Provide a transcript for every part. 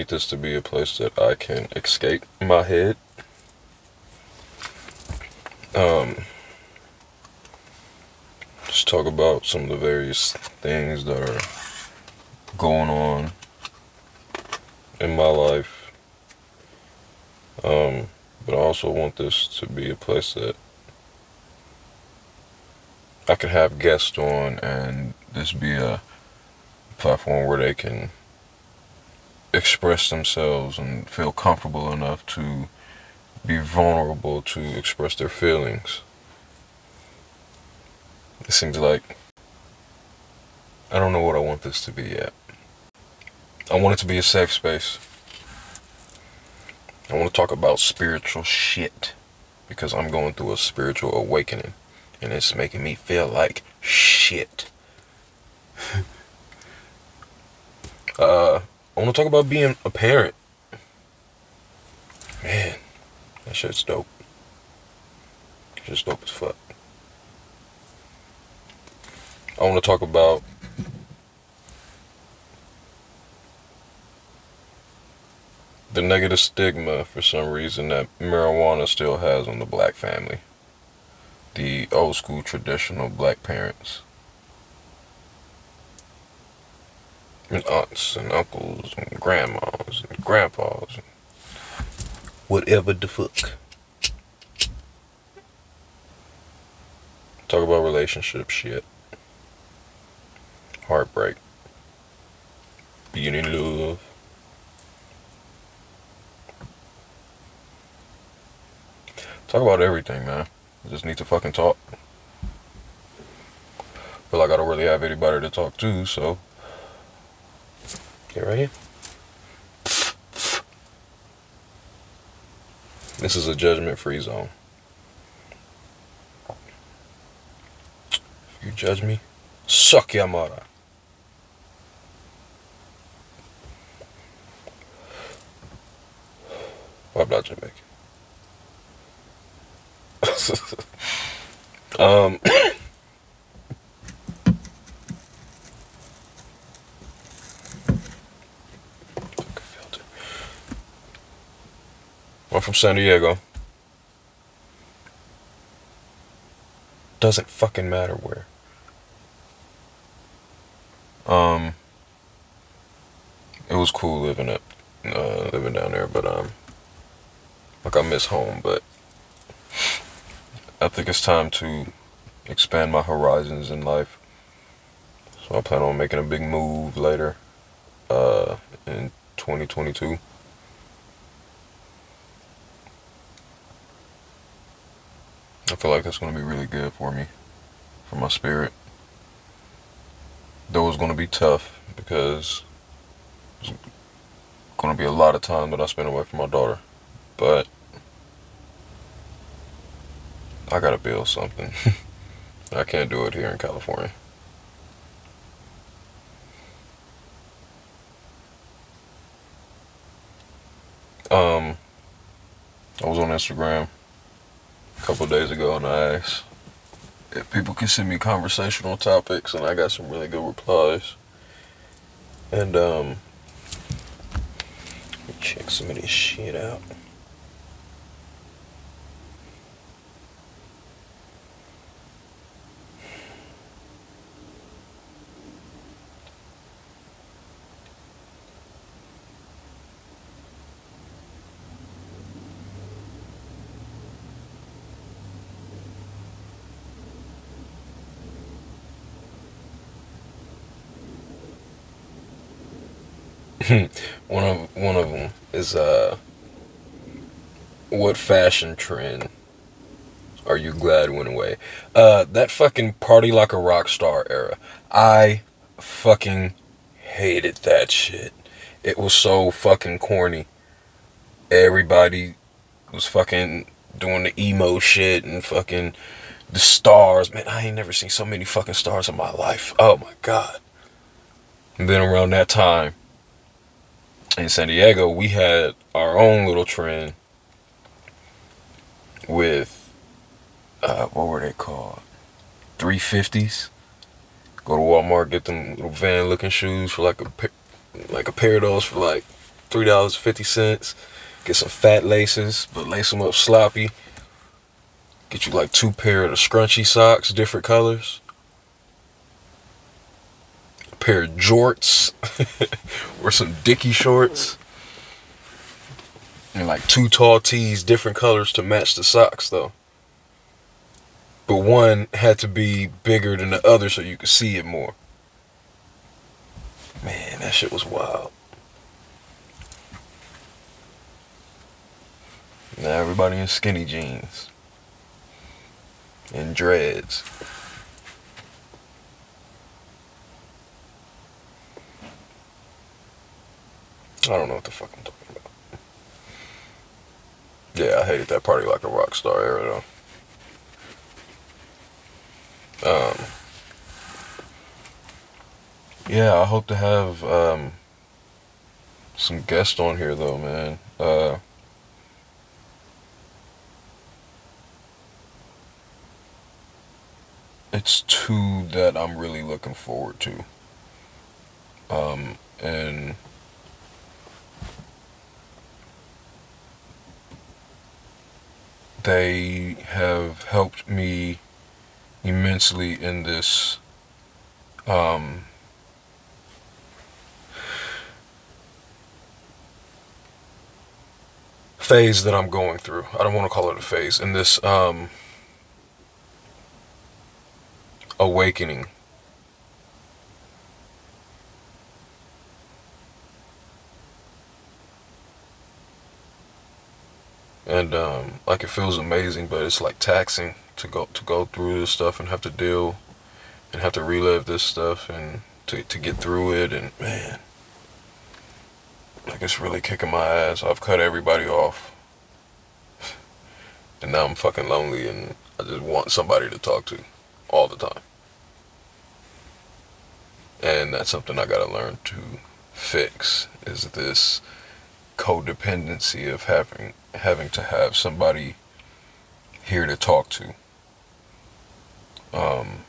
need this to be a place that I can escape my head. Um, just talk about some of the various things that are going on in my life. Um, but I also want this to be a place that I can have guests on and this be a platform where they can express themselves and feel comfortable enough to be vulnerable to express their feelings. It seems like I don't know what I want this to be yet. I want it to be a safe space. I want to talk about spiritual shit because I'm going through a spiritual awakening and it's making me feel like shit. uh, I want to talk about being a parent. Man, that shit's dope. Just dope as fuck. I want to talk about the negative stigma for some reason that marijuana still has on the black family. The old school traditional black parents. And aunts and uncles and grandmas and grandpas and whatever the fuck. Talk about relationship shit. Heartbreak. Being in love. Talk about everything, man. I just need to fucking talk. Feel like I don't really have anybody to talk to, so. Get here. This is a judgment free zone. If you judge me, suck your mother. Why not Jamaican? um, I'm from San Diego. Doesn't fucking matter where. Um, it was cool living up, uh, living down there, but um, like I miss home, but I think it's time to expand my horizons in life. So I plan on making a big move later uh, in 2022. Feel like that's going to be really good for me, for my spirit. Though it's going to be tough because there's going to be a lot of time that I spend away from my daughter. But I gotta build something. I can't do it here in California. Um, I was on Instagram a couple days ago and I asked if people can send me conversational topics, and I got some really good replies. And um, check some of this shit out. one of one of them is uh, what fashion trend are you glad went away? Uh, that fucking party like a rock star era. I fucking hated that shit. It was so fucking corny. Everybody was fucking doing the emo shit and fucking the stars. Man, I ain't never seen so many fucking stars in my life. Oh my god. And then around that time, in San Diego, we had our own little trend with uh, what were they called? 350s. Go to Walmart, get them little van looking shoes for like a like a pair of those for like three dollars fifty cents. Get some fat laces, but lace them up sloppy. Get you like two pair of the scrunchy socks, different colors. Pair of jorts or some dicky shorts. And like two tall tees, different colors to match the socks though. But one had to be bigger than the other so you could see it more. Man, that shit was wild. Now everybody in skinny jeans and dreads. I don't know what the fuck I'm talking about. Yeah, I hated that party like a rock star era though. Um, yeah, I hope to have um, some guests on here though, man. Uh, it's two that I'm really looking forward to. Um, and they have helped me immensely in this um, phase that I'm going through. I don't want to call it a phase. In this um, awakening. And um, like it feels amazing, but it's like taxing to go to go through this stuff and have to deal and have to relive this stuff and to to get through it and man like it's really kicking my ass. I've cut everybody off. And now I'm fucking lonely and I just want somebody to talk to all the time. And that's something I gotta learn to fix is this codependency of having having to have somebody here to talk to. Um,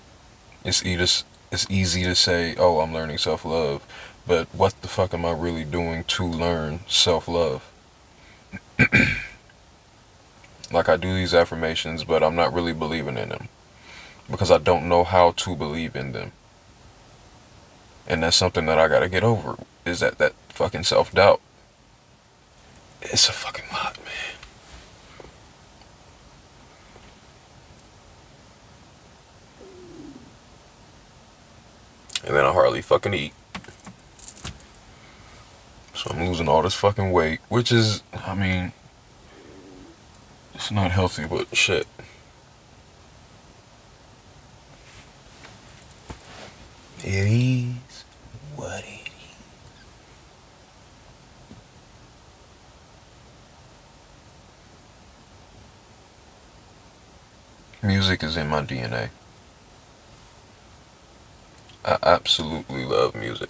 it's easy, it's easy to say, oh, I'm learning self-love, but what the fuck am I really doing to learn self-love? like I do these affirmations, but I'm not really believing in them because I don't know how to believe in them. And that's something that I got to get over is that that fucking self-doubt. It's a fucking lot, man. And then I hardly fucking eat. So I'm losing all this fucking weight, which is, I mean, it's not healthy, but shit. It is what it is. Music is in my DNA. I absolutely love music.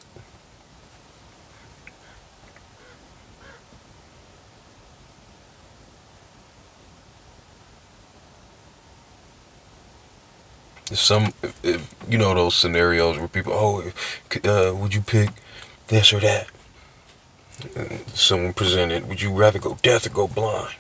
some if, you know those scenarios where people oh uh, would you pick this or that and someone presented would you rather go deaf or go blind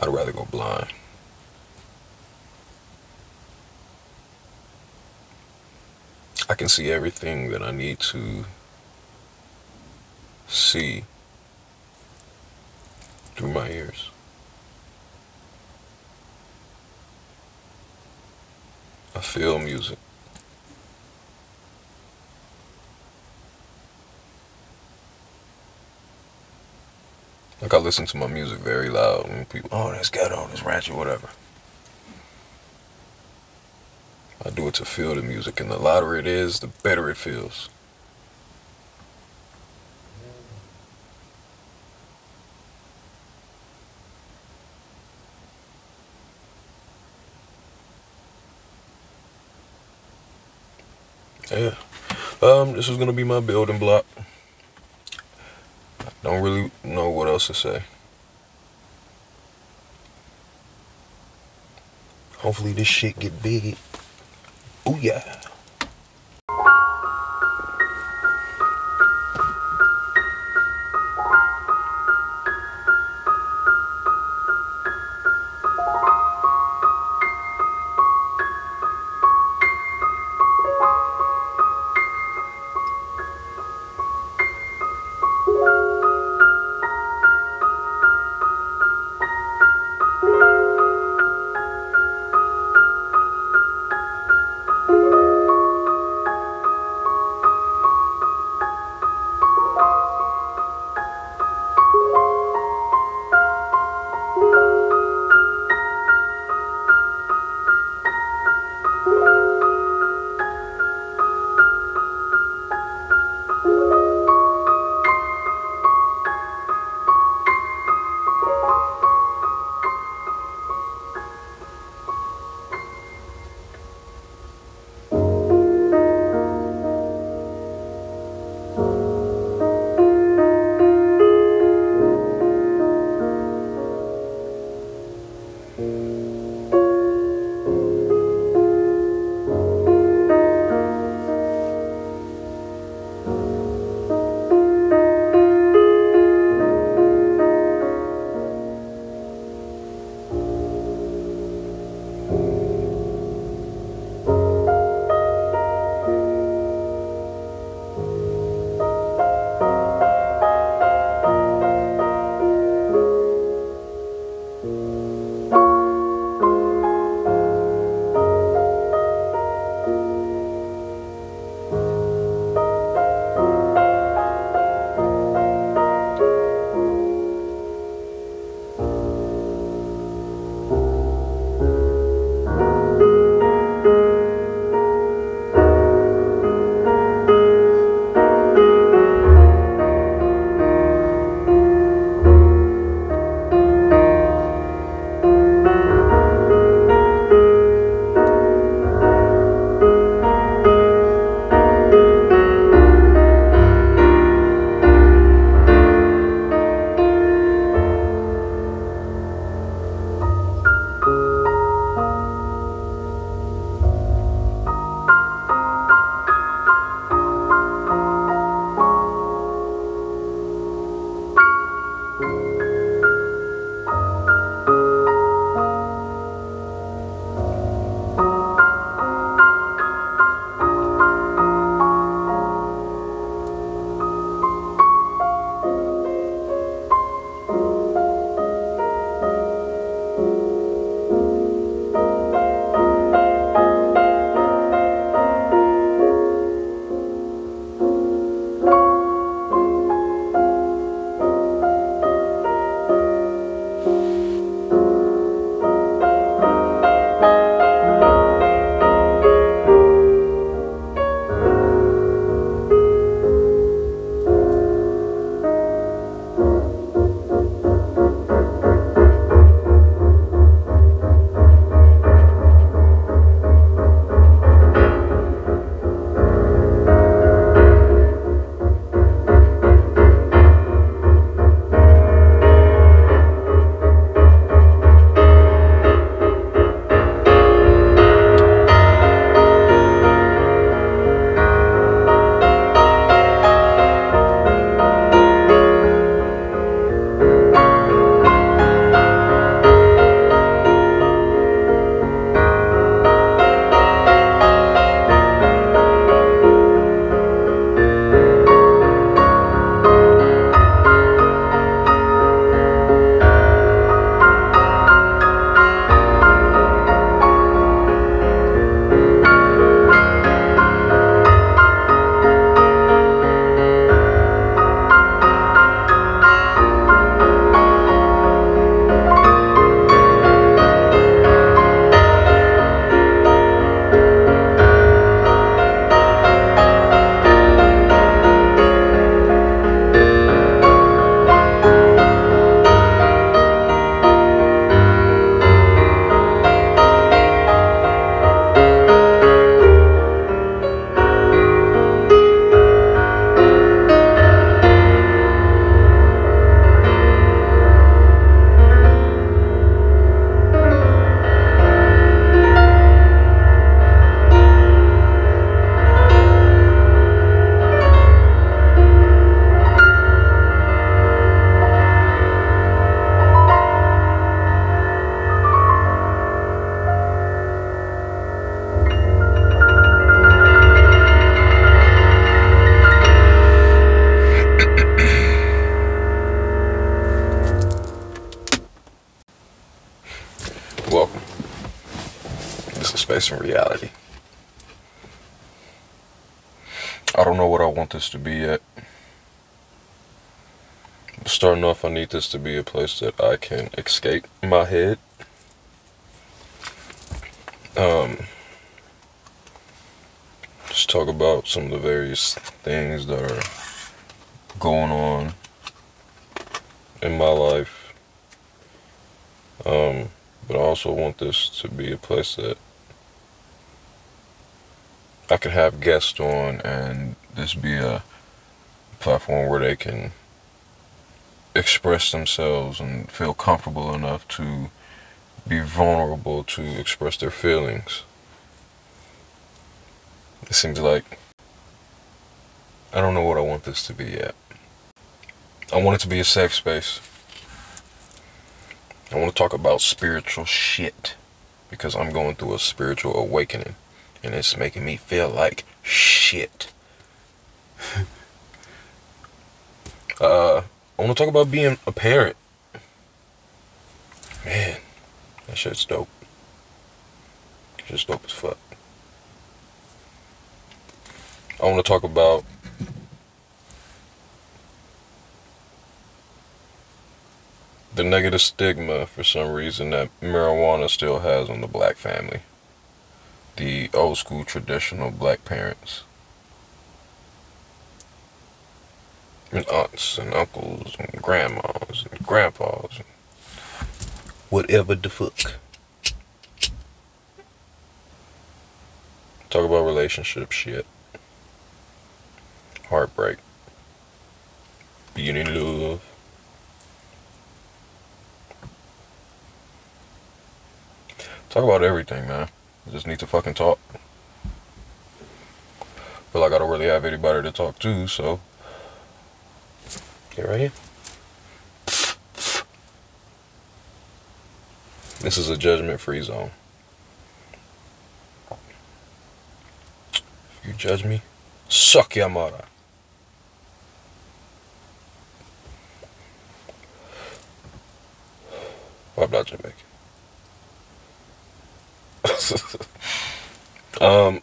I'd rather go blind I can see everything that I need to see through my ears. I feel music. Like I listen to my music very loud and people, oh, that's ghetto, that's ratchet, whatever. I do it to feel the music and the louder it is, the better it feels. yeah um this is gonna be my building block I Don't really know what else to say. Hopefully this shit get big. Oh to be at. Starting off, I need this to be a place that I can escape my head. Um, just talk about some of the various things that are going on in my life. Um, but I also want this to be a place that I can have guests on and this be a platform where they can express themselves and feel comfortable enough to be vulnerable to express their feelings. It seems like I don't know what I want this to be yet. I want it to be a safe space. I want to talk about spiritual shit because I'm going through a spiritual awakening and it's making me feel like shit. uh, I want to talk about being a parent. Man, that shit's dope. It's dope as fuck. I want to talk about the negative stigma for some reason that marijuana still has on the black family. The old school traditional black parents. And aunts and uncles and grandmas and grandpas and whatever the fuck. Talk about relationship shit. Heartbreak. Being in love. Talk about everything, man. I just need to fucking talk. Feel like I don't really have anybody to talk to, so. Get right here. This is a judgment free zone. If you judge me, suck your mother. I'm not Jamaican. um,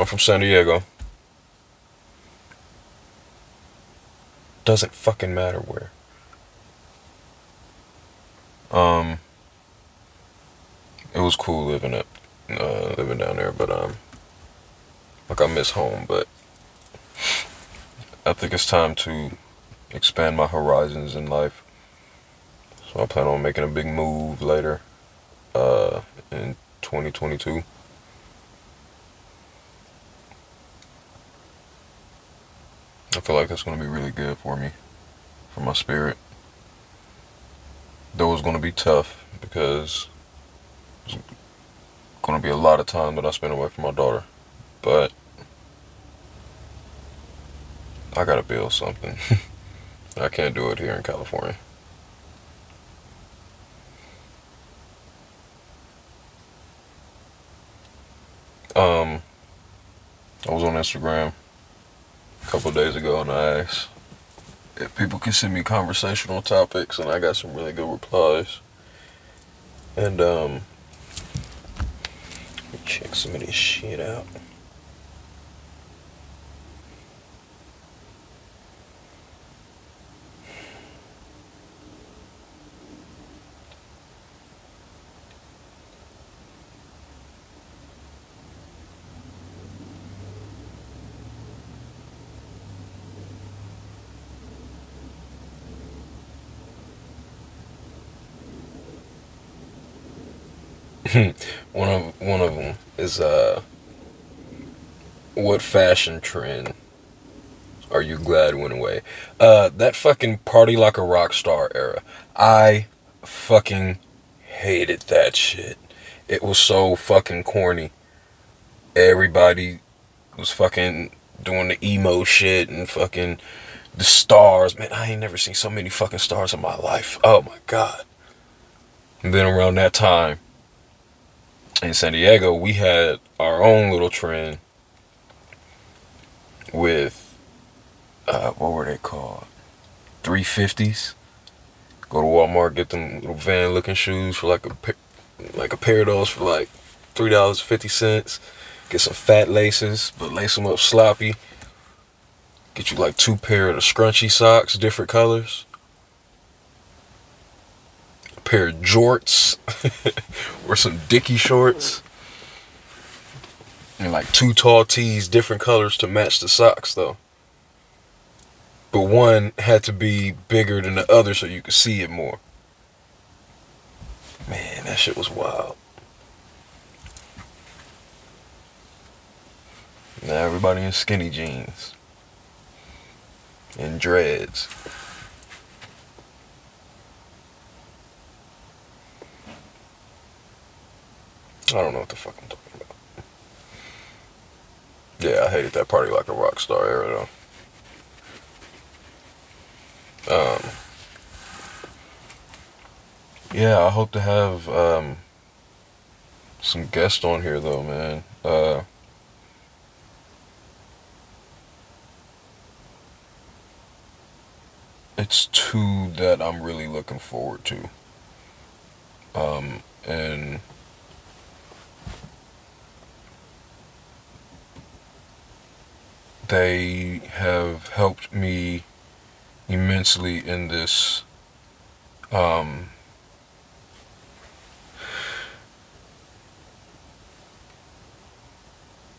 I'm from San Diego. Doesn't fucking matter where. Um, it was cool living up, uh, living down there, but um, like I miss home, but I think it's time to expand my horizons in life. So I plan on making a big move later uh, in 2022. Feel like that's going to be really good for me, for my spirit. Though it's going to be tough because it's going to be a lot of time that I spend away from my daughter. But I gotta build something. I can't do it here in California. Um, I was on Instagram a couple days ago and I asked if people can send me conversational topics, and I got some really good replies. And um, let me check some of this shit out. one of one of them is uh, what fashion trend are you glad went away? Uh, that fucking party like a rock star era. I fucking hated that shit. It was so fucking corny. Everybody was fucking doing the emo shit and fucking the stars. Man, I ain't never seen so many fucking stars in my life. Oh my god. And then around that time, in San Diego, we had our own little trend with uh, what were they called? 350s. Go to Walmart, get them little van looking shoes for like a like a pair of those for like three dollars fifty cents. Get some fat laces, but lace them up sloppy. Get you like two pair of the scrunchy socks, different colors. Pair of jorts or some dicky shorts. And like two tall tees, different colors to match the socks though. But one had to be bigger than the other so you could see it more. Man, that shit was wild. Now everybody in skinny jeans and dreads. I don't know what the fuck I'm talking about. Yeah, I hated that party like a rock star era though. Um, yeah, I hope to have um, some guests on here though, man. Uh, it's two that I'm really looking forward to. Um, and they have helped me immensely in this um,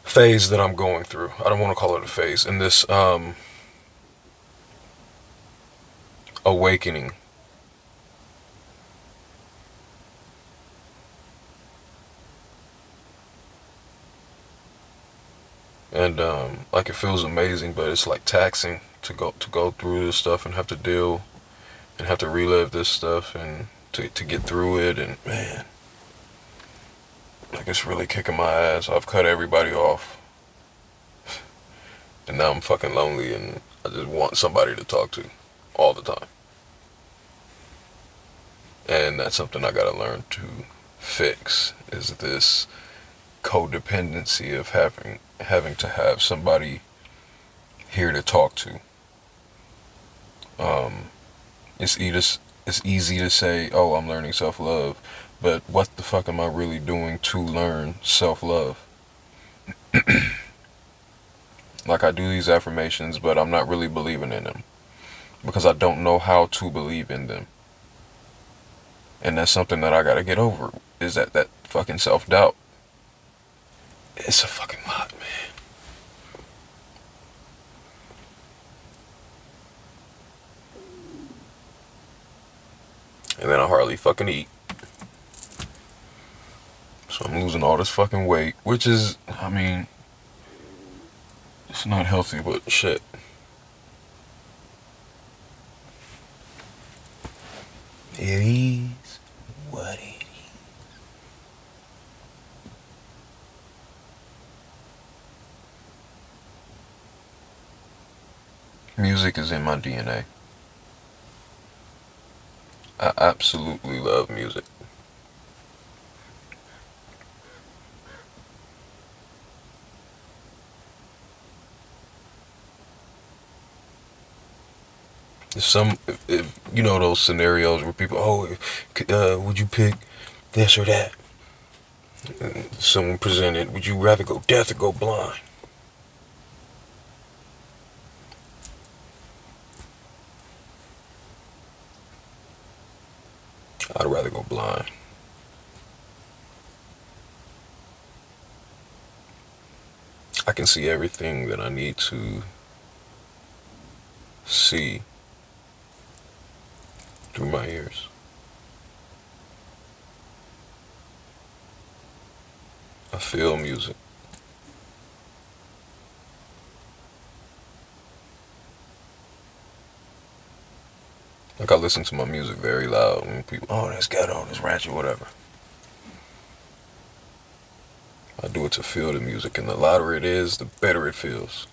phase that I'm going through. I don't want to call it a phase. In this um, awakening. And um, like it feels amazing, but it's like taxing to go to go through this stuff and have to deal and have to relive this stuff and to to get through it and man like it's really kicking my ass. I've cut everybody off. And now I'm fucking lonely and I just want somebody to talk to all the time. And that's something I gotta learn to fix is this codependency of having having to have somebody here to talk to. Um, it's easy, it's easy to say, "Oh, I'm learning self-love," but what the fuck am I really doing to learn self-love? like I do these affirmations, but I'm not really believing in them because I don't know how to believe in them. And that's something that I gotta get over. Is that that fucking self doubt? It's a fucking lot, man. And then I hardly fucking eat. So I'm losing all this fucking weight, which is, I mean, it's not healthy, but shit. It is what it is. Music is in my DNA. I absolutely love music. some if, if, you know those scenarios where people oh uh, would you pick this or that and someone presented would you rather go deaf or go blind I'd rather go blind I can see everything that I need to see through my ears. I feel music. Like I listen to my music very loud and people, oh, that's ghetto, that's ratchet, whatever. I do it to feel the music and the louder it is, the better it feels.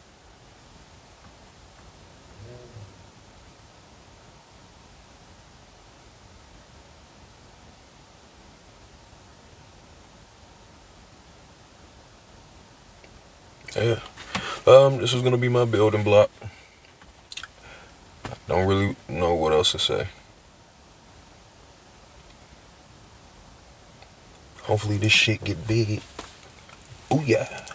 yeah um this is gonna be my building block Don't really know what else to say. Hopefully this shit get big. Ooh yeah.